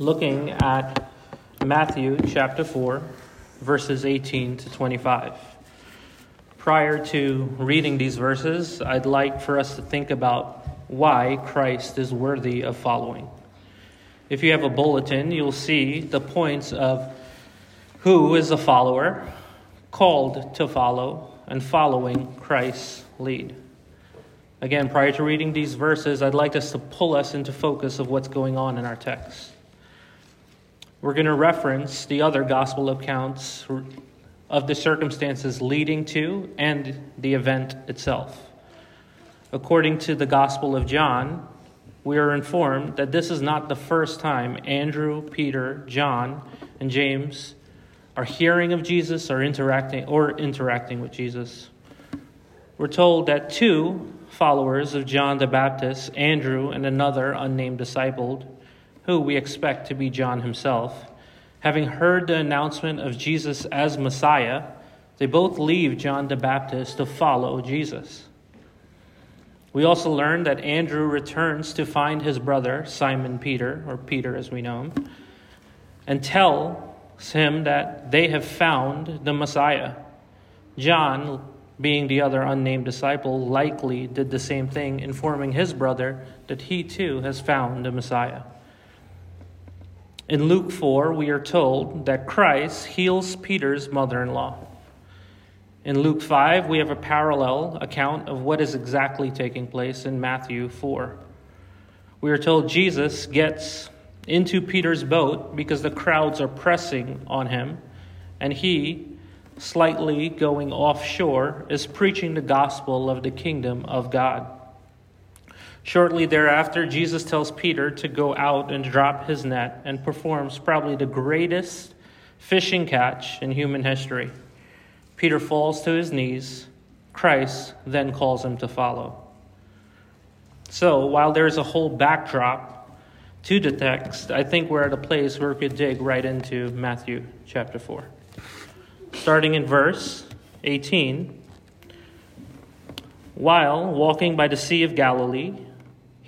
looking at Matthew chapter 4, verses 18 to 25. Prior to reading these verses, I'd like for us to think about why Christ is worthy of following. If you have a bulletin, you'll see the points of who is a follower, called to follow, and following Christ's lead. Again, prior to reading these verses, I'd like us to pull us into focus of what's going on in our text. We're going to reference the other gospel accounts of the circumstances leading to and the event itself. According to the Gospel of John, we are informed that this is not the first time Andrew, Peter, John, and James are hearing of Jesus or interacting or interacting with Jesus. We're told that two followers of John the Baptist, Andrew and another unnamed disciple, who we expect to be John himself, having heard the announcement of Jesus as Messiah, they both leave John the Baptist to follow Jesus. We also learn that Andrew returns to find his brother, Simon Peter, or Peter as we know him, and tells him that they have found the Messiah. John, being the other unnamed disciple, likely did the same thing, informing his brother that he too has found the Messiah. In Luke 4, we are told that Christ heals Peter's mother in law. In Luke 5, we have a parallel account of what is exactly taking place in Matthew 4. We are told Jesus gets into Peter's boat because the crowds are pressing on him, and he, slightly going offshore, is preaching the gospel of the kingdom of God. Shortly thereafter, Jesus tells Peter to go out and drop his net and performs probably the greatest fishing catch in human history. Peter falls to his knees. Christ then calls him to follow. So, while there's a whole backdrop to the text, I think we're at a place where we could dig right into Matthew chapter 4. Starting in verse 18 While walking by the Sea of Galilee,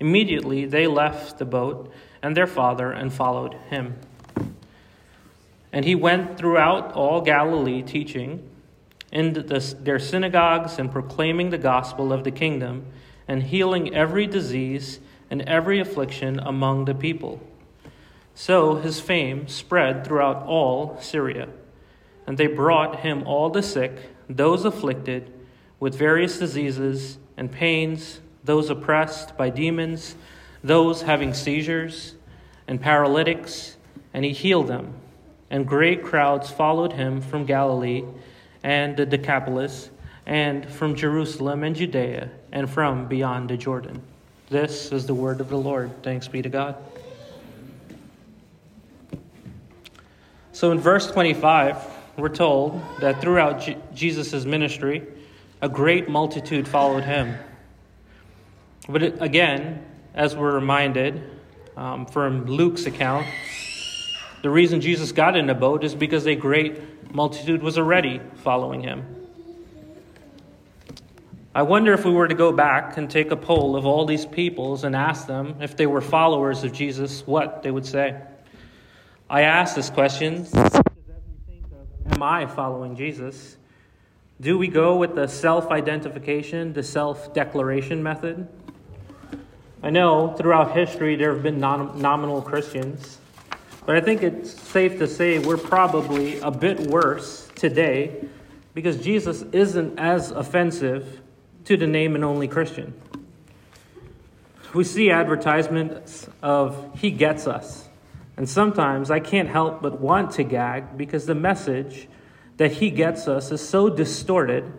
Immediately they left the boat and their father and followed him. And he went throughout all Galilee, teaching in the, their synagogues and proclaiming the gospel of the kingdom and healing every disease and every affliction among the people. So his fame spread throughout all Syria. And they brought him all the sick, those afflicted with various diseases and pains those oppressed by demons, those having seizures, and paralytics, and he healed them. And great crowds followed him from Galilee and the Decapolis, and from Jerusalem and Judea, and from beyond the Jordan. This is the word of the Lord. Thanks be to God. So in verse 25, we're told that throughout Jesus' ministry, a great multitude followed him. But it, again, as we're reminded um, from Luke's account, the reason Jesus got in a boat is because a great multitude was already following him. I wonder if we were to go back and take a poll of all these peoples and ask them if they were followers of Jesus, what they would say. I ask this question am I following Jesus? Do we go with the self identification, the self declaration method? I know throughout history there have been non- nominal Christians, but I think it's safe to say we're probably a bit worse today because Jesus isn't as offensive to the name and only Christian. We see advertisements of He gets us, and sometimes I can't help but want to gag because the message that He gets us is so distorted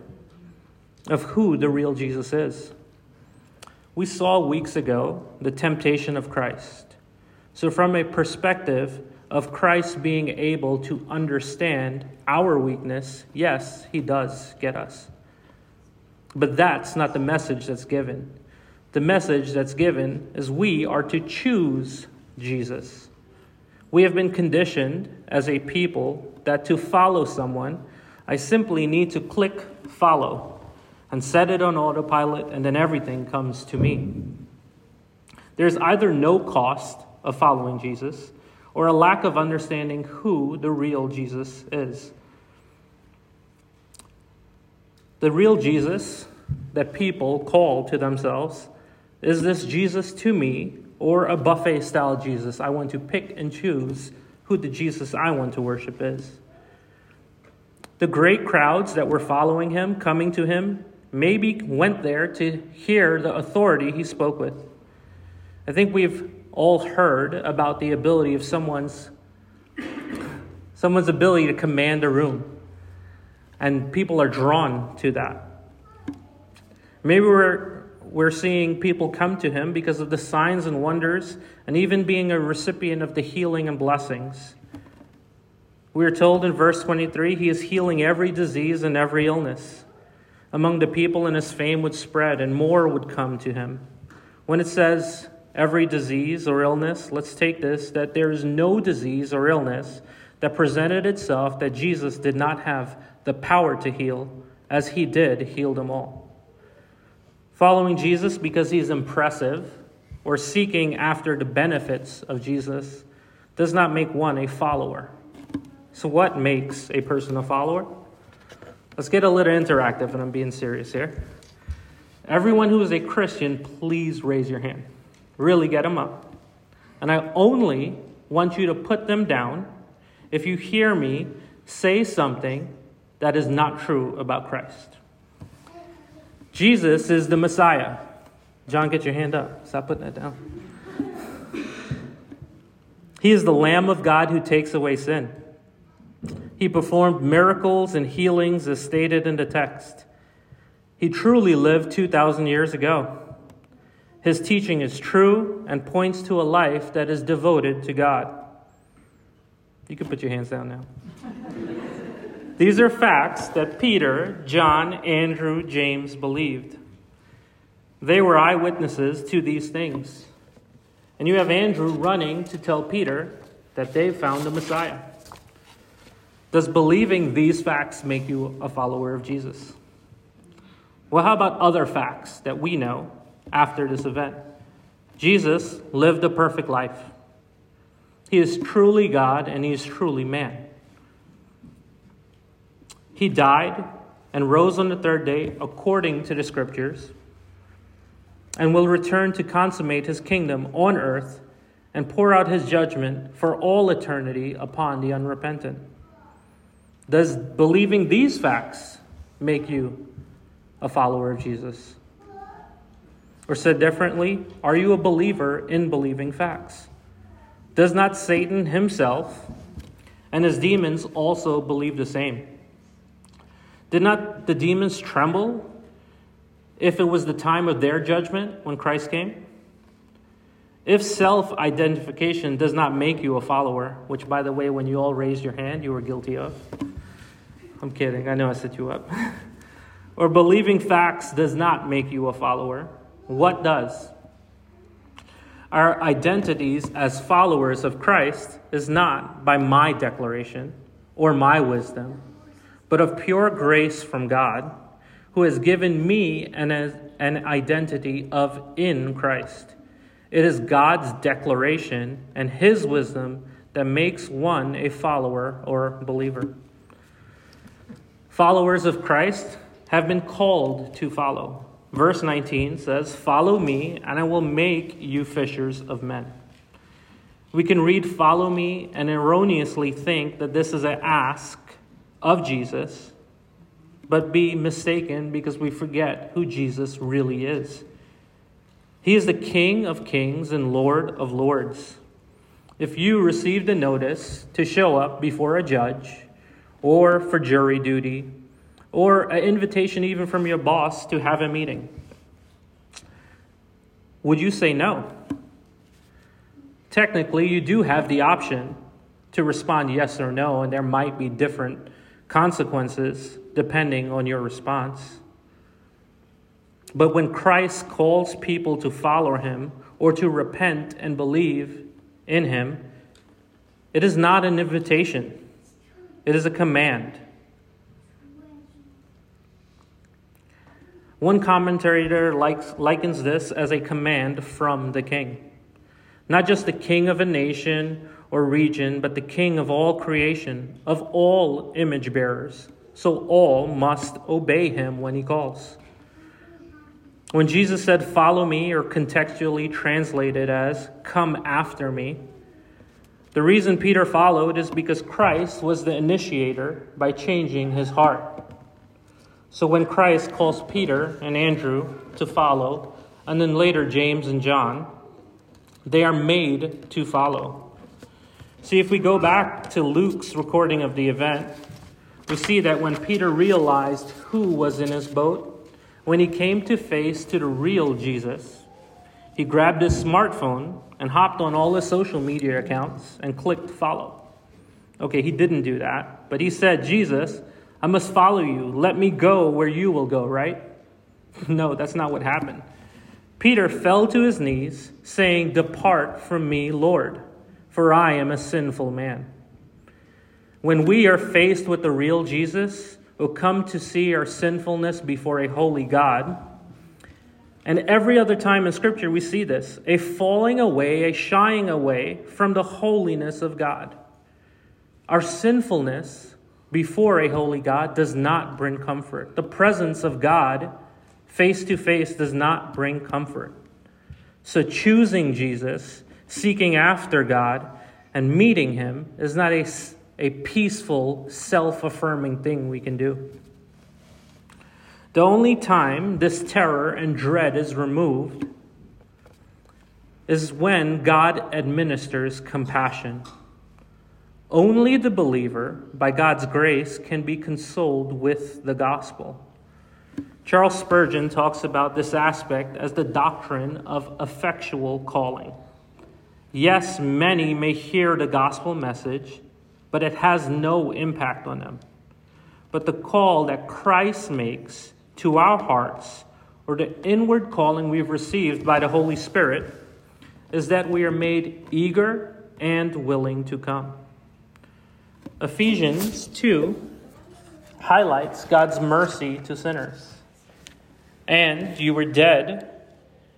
of who the real Jesus is. We saw weeks ago the temptation of Christ. So, from a perspective of Christ being able to understand our weakness, yes, he does get us. But that's not the message that's given. The message that's given is we are to choose Jesus. We have been conditioned as a people that to follow someone, I simply need to click follow and set it on autopilot, and then everything comes to me. There's either no cost of following Jesus or a lack of understanding who the real Jesus is. The real Jesus that people call to themselves is this Jesus to me or a buffet style Jesus? I want to pick and choose who the Jesus I want to worship is. The great crowds that were following him, coming to him, maybe went there to hear the authority he spoke with. I think we've all heard about the ability of someone's someone's ability to command a room. And people are drawn to that. Maybe we're we're seeing people come to him because of the signs and wonders and even being a recipient of the healing and blessings. We are told in verse 23 he is healing every disease and every illness among the people, and his fame would spread, and more would come to him. When it says every disease or illness, let's take this that there is no disease or illness that presented itself that Jesus did not have the power to heal, as he did heal them all. Following Jesus because he's impressive or seeking after the benefits of Jesus does not make one a follower. So, what makes a person a follower? Let's get a little interactive, and I'm being serious here. Everyone who is a Christian, please raise your hand. Really get them up. And I only want you to put them down if you hear me say something that is not true about Christ. Jesus is the Messiah. John, get your hand up. Stop putting that down. He is the Lamb of God who takes away sin. He performed miracles and healings as stated in the text. He truly lived 2,000 years ago. His teaching is true and points to a life that is devoted to God. You can put your hands down now. These are facts that Peter, John, Andrew, James believed. They were eyewitnesses to these things. And you have Andrew running to tell Peter that they've found the Messiah. Does believing these facts make you a follower of Jesus? Well, how about other facts that we know after this event? Jesus lived a perfect life. He is truly God and he is truly man. He died and rose on the third day according to the scriptures and will return to consummate his kingdom on earth and pour out his judgment for all eternity upon the unrepentant. Does believing these facts make you a follower of Jesus? Or said differently, are you a believer in believing facts? Does not Satan himself and his demons also believe the same? Did not the demons tremble if it was the time of their judgment when Christ came? If self identification does not make you a follower, which, by the way, when you all raised your hand, you were guilty of. I'm kidding, I know I set you up. or believing facts does not make you a follower, what does? Our identities as followers of Christ is not by my declaration or my wisdom but of pure grace from God, who has given me an, an identity of in Christ. It is God's declaration and his wisdom that makes one a follower or believer. Followers of Christ have been called to follow. Verse 19 says, Follow me, and I will make you fishers of men. We can read, Follow me, and erroneously think that this is an ask of Jesus, but be mistaken because we forget who Jesus really is. He is the King of kings and Lord of lords. If you received a notice to show up before a judge, or for jury duty, or an invitation even from your boss to have a meeting, would you say no? technically, you do have the option to respond yes or no, and there might be different consequences depending on your response. But when Christ calls people to follow him or to repent and believe in him, it is not an invitation, it is a command. One commentator likes, likens this as a command from the king. Not just the king of a nation or region, but the king of all creation, of all image bearers. So all must obey him when he calls. When Jesus said, Follow me, or contextually translated as, Come after me, the reason Peter followed is because Christ was the initiator by changing his heart. So when Christ calls Peter and Andrew to follow, and then later James and John, they are made to follow. See, if we go back to Luke's recording of the event, we see that when Peter realized who was in his boat, when he came to face to the real Jesus, he grabbed his smartphone and hopped on all his social media accounts and clicked follow. Okay, he didn't do that, but he said, Jesus, I must follow you. Let me go where you will go, right? no, that's not what happened. Peter fell to his knees, saying, Depart from me, Lord, for I am a sinful man. When we are faced with the real Jesus, who come to see our sinfulness before a holy God, and every other time in Scripture we see this a falling away, a shying away from the holiness of God. Our sinfulness before a holy God does not bring comfort. The presence of God face to face does not bring comfort. So choosing Jesus, seeking after God, and meeting Him is not a, a peaceful, self affirming thing we can do. The only time this terror and dread is removed is when God administers compassion. Only the believer, by God's grace, can be consoled with the gospel. Charles Spurgeon talks about this aspect as the doctrine of effectual calling. Yes, many may hear the gospel message, but it has no impact on them. But the call that Christ makes to our hearts, or the inward calling we've received by the Holy Spirit, is that we are made eager and willing to come. Ephesians 2 highlights God's mercy to sinners. And you were dead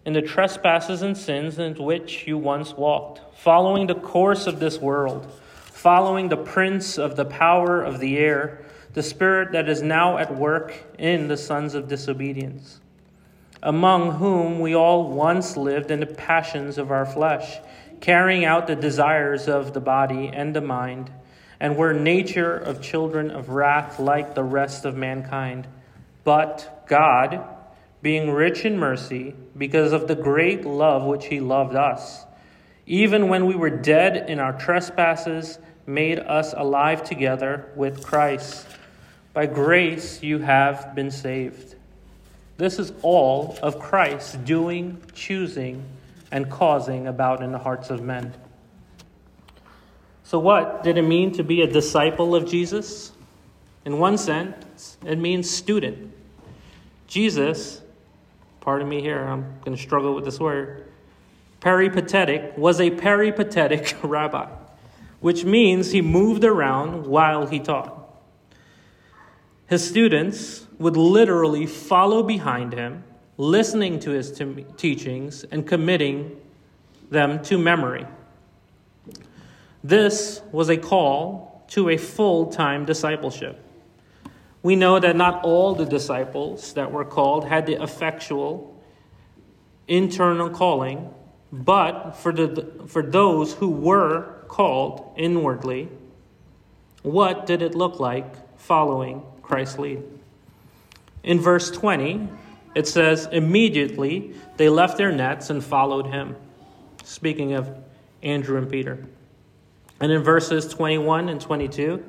in the trespasses and sins in which you once walked, following the course of this world, following the prince of the power of the air, the spirit that is now at work in the sons of disobedience, among whom we all once lived in the passions of our flesh, carrying out the desires of the body and the mind and were nature of children of wrath like the rest of mankind. But God, being rich in mercy, because of the great love which He loved us, even when we were dead in our trespasses, made us alive together with Christ. By grace you have been saved. This is all of Christ doing, choosing, and causing about in the hearts of men. So, what did it mean to be a disciple of Jesus? In one sense, it means student. Jesus, pardon me here, I'm going to struggle with this word, peripatetic, was a peripatetic rabbi, which means he moved around while he taught. His students would literally follow behind him, listening to his teachings and committing them to memory. This was a call to a full time discipleship. We know that not all the disciples that were called had the effectual internal calling, but for, the, for those who were called inwardly, what did it look like following Christ's lead? In verse 20, it says, Immediately they left their nets and followed him. Speaking of Andrew and Peter. And in verses 21 and 22,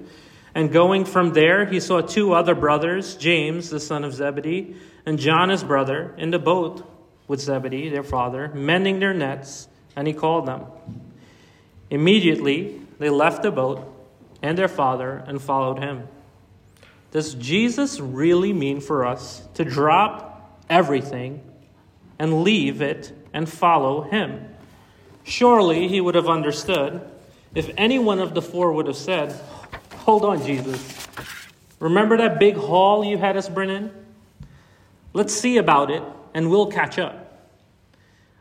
and going from there, he saw two other brothers, James, the son of Zebedee, and John, his brother, in the boat with Zebedee, their father, mending their nets, and he called them. Immediately, they left the boat and their father and followed him. Does Jesus really mean for us to drop everything and leave it and follow him? Surely he would have understood if any one of the four would have said, Hold on, Jesus. Remember that big haul you had us bring in? Let's see about it and we'll catch up.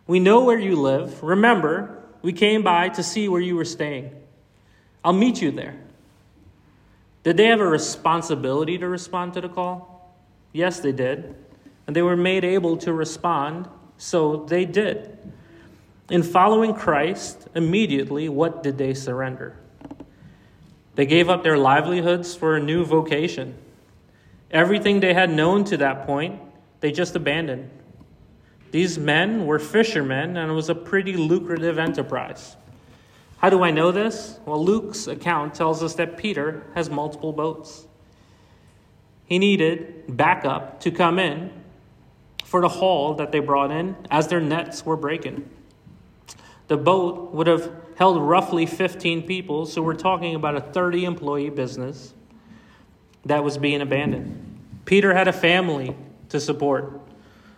We know where you live. Remember, we came by to see where you were staying. I'll meet you there. Did they have a responsibility to respond to the call? Yes, they did. And they were made able to respond, so they did. In following Christ, immediately, what did they surrender? They gave up their livelihoods for a new vocation. Everything they had known to that point, they just abandoned. These men were fishermen, and it was a pretty lucrative enterprise. How do I know this? Well, Luke's account tells us that Peter has multiple boats. He needed backup to come in for the haul that they brought in as their nets were breaking. The boat would have held roughly 15 people, so we're talking about a 30 employee business that was being abandoned. Peter had a family to support.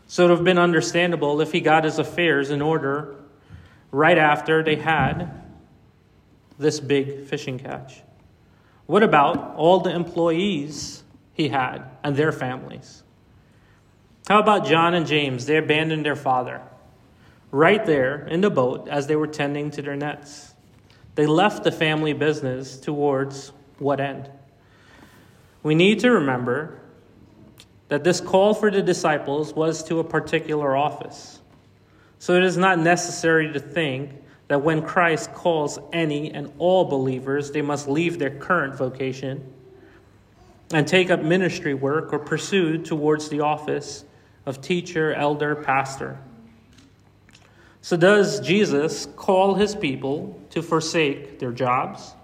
So it would have been understandable if he got his affairs in order right after they had this big fishing catch. What about all the employees he had and their families? How about John and James? They abandoned their father right there in the boat as they were tending to their nets. They left the family business towards what end? We need to remember that this call for the disciples was to a particular office. So it is not necessary to think that when Christ calls any and all believers, they must leave their current vocation and take up ministry work or pursue towards the office of teacher, elder, pastor. So, does Jesus call his people to forsake their jobs,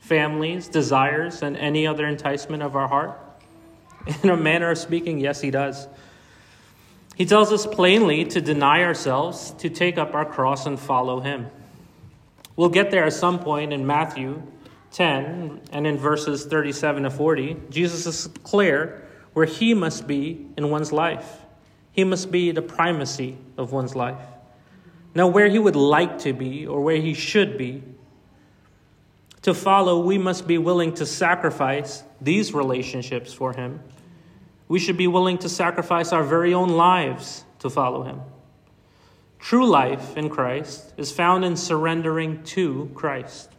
families, desires, and any other enticement of our heart? In a manner of speaking, yes, he does. He tells us plainly to deny ourselves, to take up our cross and follow him. We'll get there at some point in Matthew 10 and in verses 37 to 40. Jesus is clear where he must be in one's life. He must be the primacy of one's life. Now, where he would like to be or where he should be, to follow, we must be willing to sacrifice these relationships for him we should be willing to sacrifice our very own lives to follow him. True life in Christ is found in surrendering to Christ.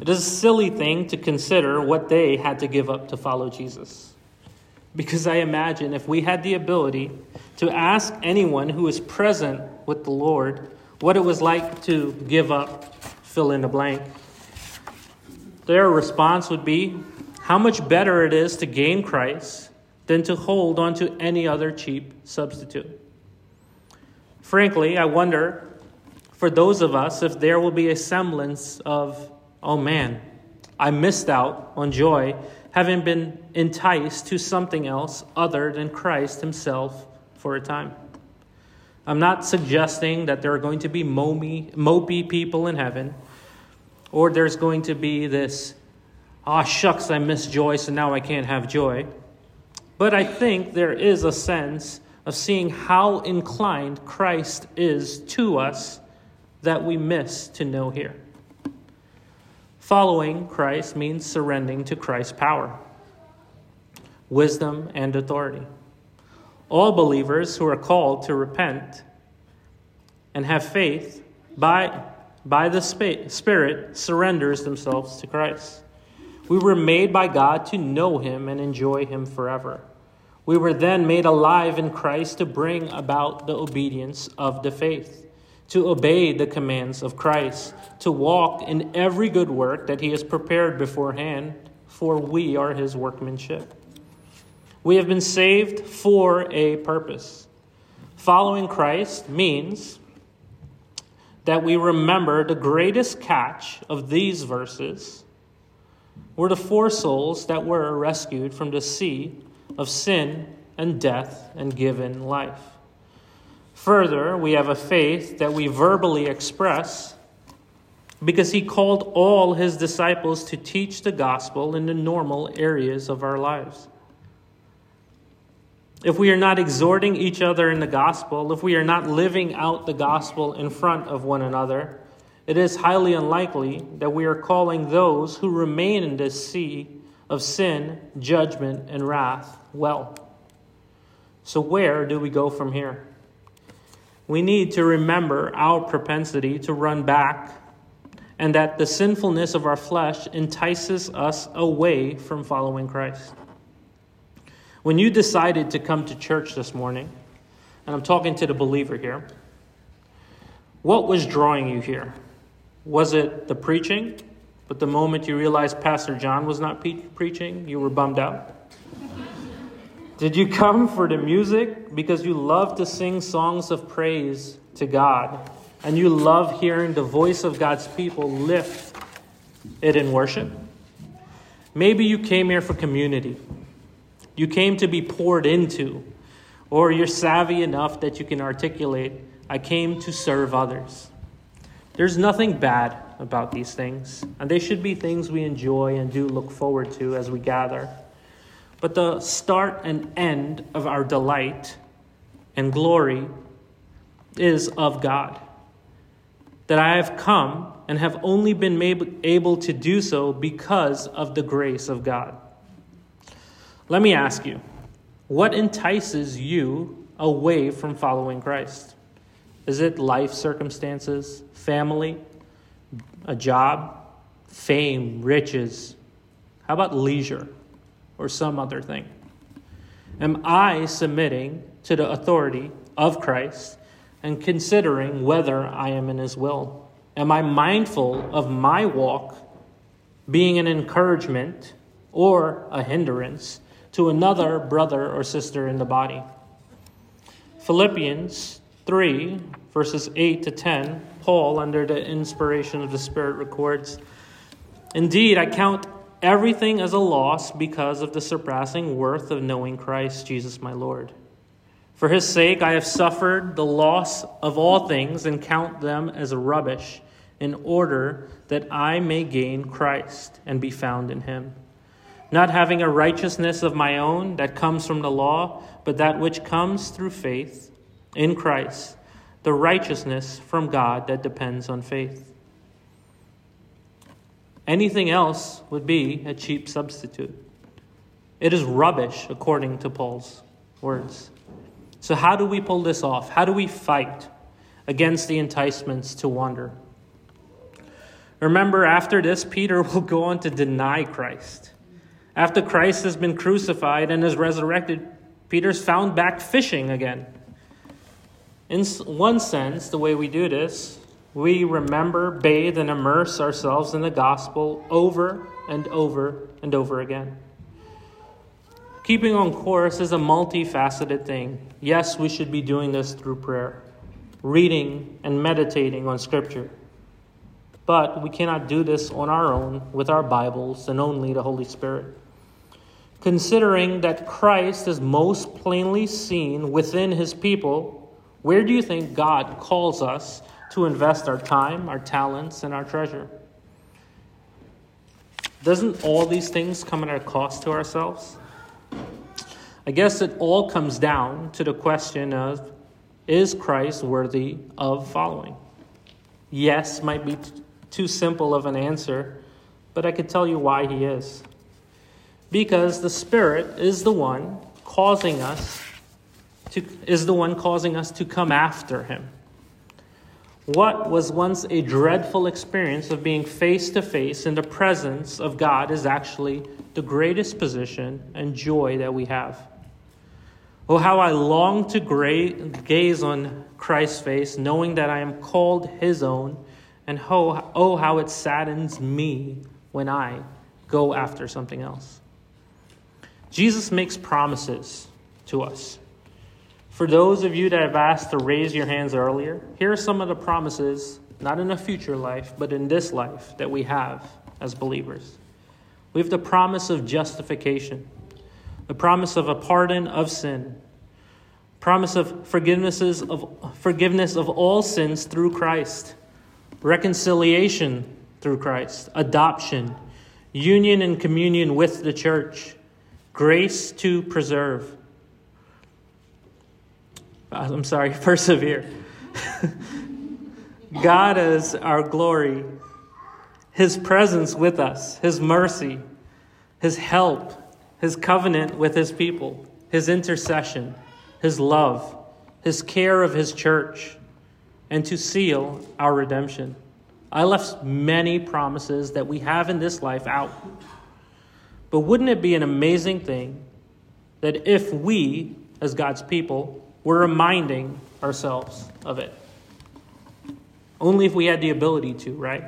It is a silly thing to consider what they had to give up to follow Jesus. Because I imagine if we had the ability to ask anyone who is present with the Lord what it was like to give up, fill in the blank, their response would be how much better it is to gain Christ than to hold on to any other cheap substitute. Frankly, I wonder for those of us if there will be a semblance of, oh man, I missed out on joy having been enticed to something else other than Christ Himself for a time. I'm not suggesting that there are going to be mopey, mopey people in heaven, or there's going to be this ah, shucks, I missed joy, so now I can't have joy. But I think there is a sense of seeing how inclined Christ is to us that we miss to know here. Following Christ means surrendering to Christ's power, wisdom, and authority. All believers who are called to repent and have faith by, by the Spirit surrenders themselves to Christ. We were made by God to know Him and enjoy Him forever. We were then made alive in Christ to bring about the obedience of the faith, to obey the commands of Christ, to walk in every good work that He has prepared beforehand, for we are His workmanship. We have been saved for a purpose. Following Christ means that we remember the greatest catch of these verses were the four souls that were rescued from the sea of sin and death and given life. Further, we have a faith that we verbally express because he called all his disciples to teach the gospel in the normal areas of our lives. If we are not exhorting each other in the gospel, if we are not living out the gospel in front of one another, it is highly unlikely that we are calling those who remain in this sea of sin, judgment, and wrath well. So, where do we go from here? We need to remember our propensity to run back and that the sinfulness of our flesh entices us away from following Christ. When you decided to come to church this morning, and I'm talking to the believer here, what was drawing you here? Was it the preaching? But the moment you realized Pastor John was not pe- preaching, you were bummed out? Did you come for the music because you love to sing songs of praise to God and you love hearing the voice of God's people lift it in worship? Maybe you came here for community. You came to be poured into, or you're savvy enough that you can articulate, I came to serve others. There's nothing bad about these things, and they should be things we enjoy and do look forward to as we gather. But the start and end of our delight and glory is of God. That I have come and have only been able to do so because of the grace of God. Let me ask you what entices you away from following Christ? Is it life circumstances, family, a job, fame, riches? How about leisure or some other thing? Am I submitting to the authority of Christ and considering whether I am in His will? Am I mindful of my walk being an encouragement or a hindrance to another brother or sister in the body. Philippians 3, verses 8 to 10, Paul, under the inspiration of the Spirit, records Indeed, I count everything as a loss because of the surpassing worth of knowing Christ Jesus my Lord. For his sake, I have suffered the loss of all things and count them as rubbish in order that I may gain Christ and be found in him not having a righteousness of my own that comes from the law, but that which comes through faith in Christ, the righteousness from God that depends on faith. Anything else would be a cheap substitute. It is rubbish, according to Paul's words. So, how do we pull this off? How do we fight against the enticements to wander? Remember, after this, Peter will go on to deny Christ. After Christ has been crucified and is resurrected, Peter's found back fishing again. In one sense, the way we do this, we remember, bathe, and immerse ourselves in the gospel over and over and over again. Keeping on course is a multifaceted thing. Yes, we should be doing this through prayer, reading and meditating on Scripture. But we cannot do this on our own with our Bibles and only the Holy Spirit. Considering that Christ is most plainly seen within his people, where do you think God calls us to invest our time, our talents, and our treasure? Doesn't all these things come at a cost to ourselves? I guess it all comes down to the question of is Christ worthy of following? Yes might be t- too simple of an answer, but I could tell you why he is because the Spirit is the one causing us to, is the one causing us to come after him. What was once a dreadful experience of being face to face in the presence of God is actually the greatest position and joy that we have. Oh, how I long to gra- gaze on Christ's face, knowing that I am called his own, and oh, oh, how it saddens me when I go after something else. Jesus makes promises to us. For those of you that have asked to raise your hands earlier, here are some of the promises, not in a future life, but in this life that we have as believers. We have the promise of justification, the promise of a pardon of sin, promise of forgivenesses of forgiveness of all sins through Christ, reconciliation through Christ, adoption, union and communion with the church, grace to preserve. I'm sorry, persevere. God is our glory, His presence with us, His mercy, His help, His covenant with His people, His intercession, His love, His care of His church, and to seal our redemption. I left many promises that we have in this life out. But wouldn't it be an amazing thing that if we, as God's people, were reminding ourselves of it? Only if we had the ability to, right?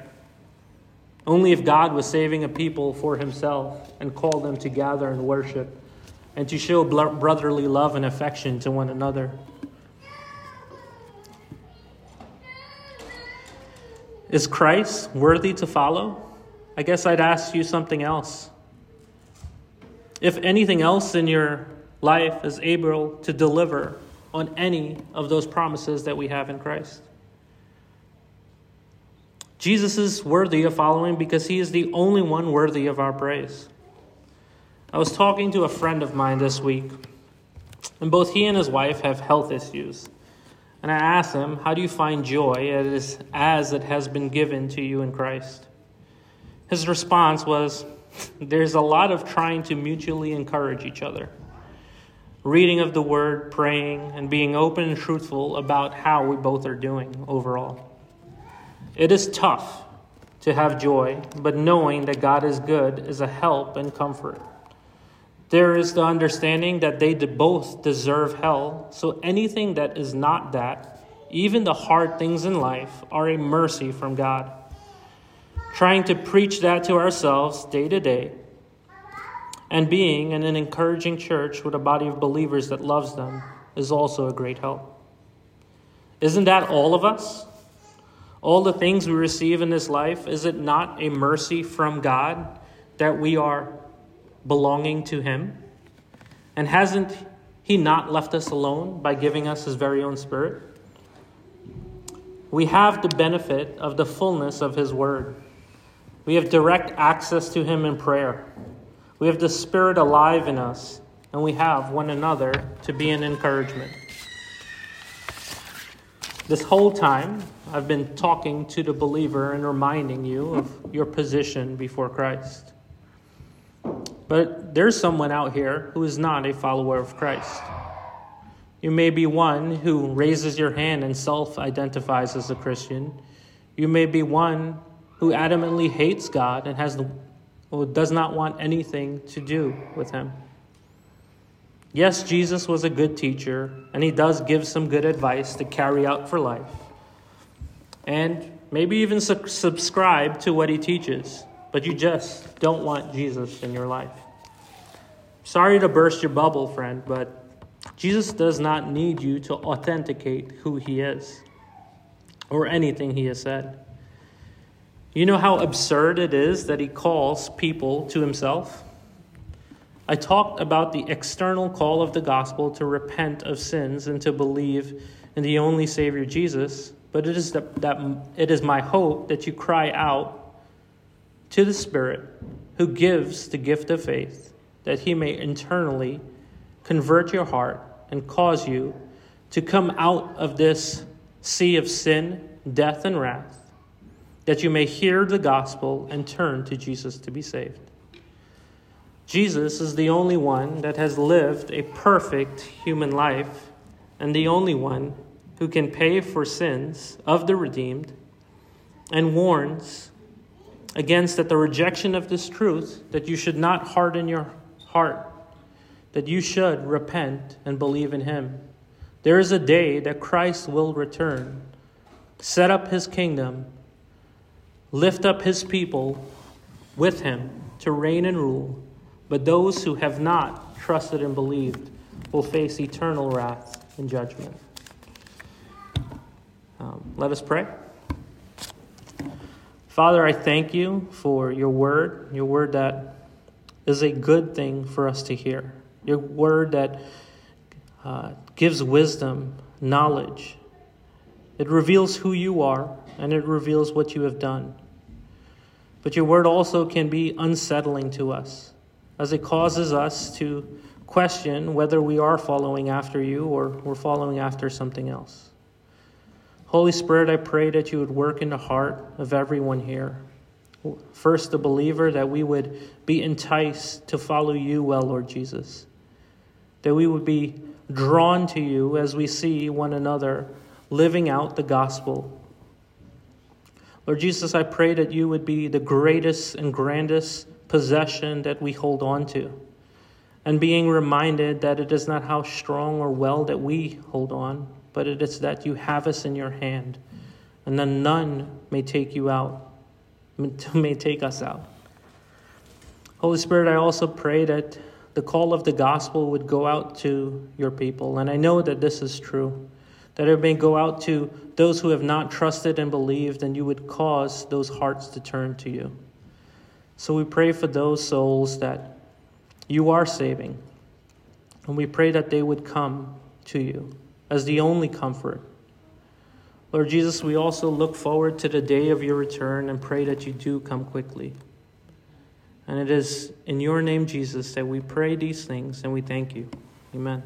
Only if God was saving a people for himself and called them to gather and worship and to show brotherly love and affection to one another. Is Christ worthy to follow? I guess I'd ask you something else. If anything else in your life is able to deliver on any of those promises that we have in Christ. Jesus is worthy of following because he is the only one worthy of our praise. I was talking to a friend of mine this week, and both he and his wife have health issues. And I asked him, How do you find joy as, it has been given to you in Christ? His response was, There's a lot of trying to mutually encourage each other. Reading of the word, praying, and being open and truthful about how we both are doing overall. It is tough to have joy, but knowing that God is good is a help and comfort. There is the understanding that they both deserve hell, so anything that is not that, even the hard things in life, are a mercy from God. Trying to preach that to ourselves day to day, and being in an encouraging church with a body of believers that loves them is also a great help. Isn't that all of us? all the things we receive in this life, is it not a mercy from God that we are belonging to Him? And hasn't He not left us alone by giving us His very own Spirit? We have the benefit of the fullness of His Word. We have direct access to Him in prayer. We have the Spirit alive in us, and we have one another to be an encouragement. This whole time, I've been talking to the believer and reminding you of your position before Christ. But there's someone out here who is not a follower of Christ. You may be one who raises your hand and self identifies as a Christian. You may be one who adamantly hates God and has the, does not want anything to do with Him. Yes, Jesus was a good teacher, and he does give some good advice to carry out for life. And maybe even su- subscribe to what he teaches, but you just don't want Jesus in your life. Sorry to burst your bubble, friend, but Jesus does not need you to authenticate who he is or anything he has said. You know how absurd it is that he calls people to himself? I talked about the external call of the gospel to repent of sins and to believe in the only Savior Jesus, but it is, that, that, it is my hope that you cry out to the Spirit who gives the gift of faith, that he may internally convert your heart and cause you to come out of this sea of sin, death, and wrath, that you may hear the gospel and turn to Jesus to be saved. Jesus is the only one that has lived a perfect human life and the only one who can pay for sins of the redeemed and warns against that the rejection of this truth that you should not harden your heart that you should repent and believe in him there is a day that Christ will return set up his kingdom lift up his people with him to reign and rule but those who have not trusted and believed will face eternal wrath and judgment. Um, let us pray. Father, I thank you for your word, your word that is a good thing for us to hear, your word that uh, gives wisdom, knowledge. It reveals who you are, and it reveals what you have done. But your word also can be unsettling to us, as it causes us to question whether we are following after you or we're following after something else. Holy Spirit, I pray that you would work in the heart of everyone here. First, the believer, that we would be enticed to follow you well, Lord Jesus. That we would be drawn to you as we see one another living out the gospel. Lord Jesus, I pray that you would be the greatest and grandest possession that we hold on to. And being reminded that it is not how strong or well that we hold on, but it is that you have us in your hand, and that none may take you out, may take us out. Holy Spirit, I also pray that the call of the gospel would go out to your people, and I know that this is true, that it may go out to those who have not trusted and believed, and you would cause those hearts to turn to you. So we pray for those souls that you are saving, and we pray that they would come to you as the only comfort. Lord Jesus, we also look forward to the day of your return and pray that you do come quickly. And it is in your name, Jesus, that we pray these things and we thank you. Amen.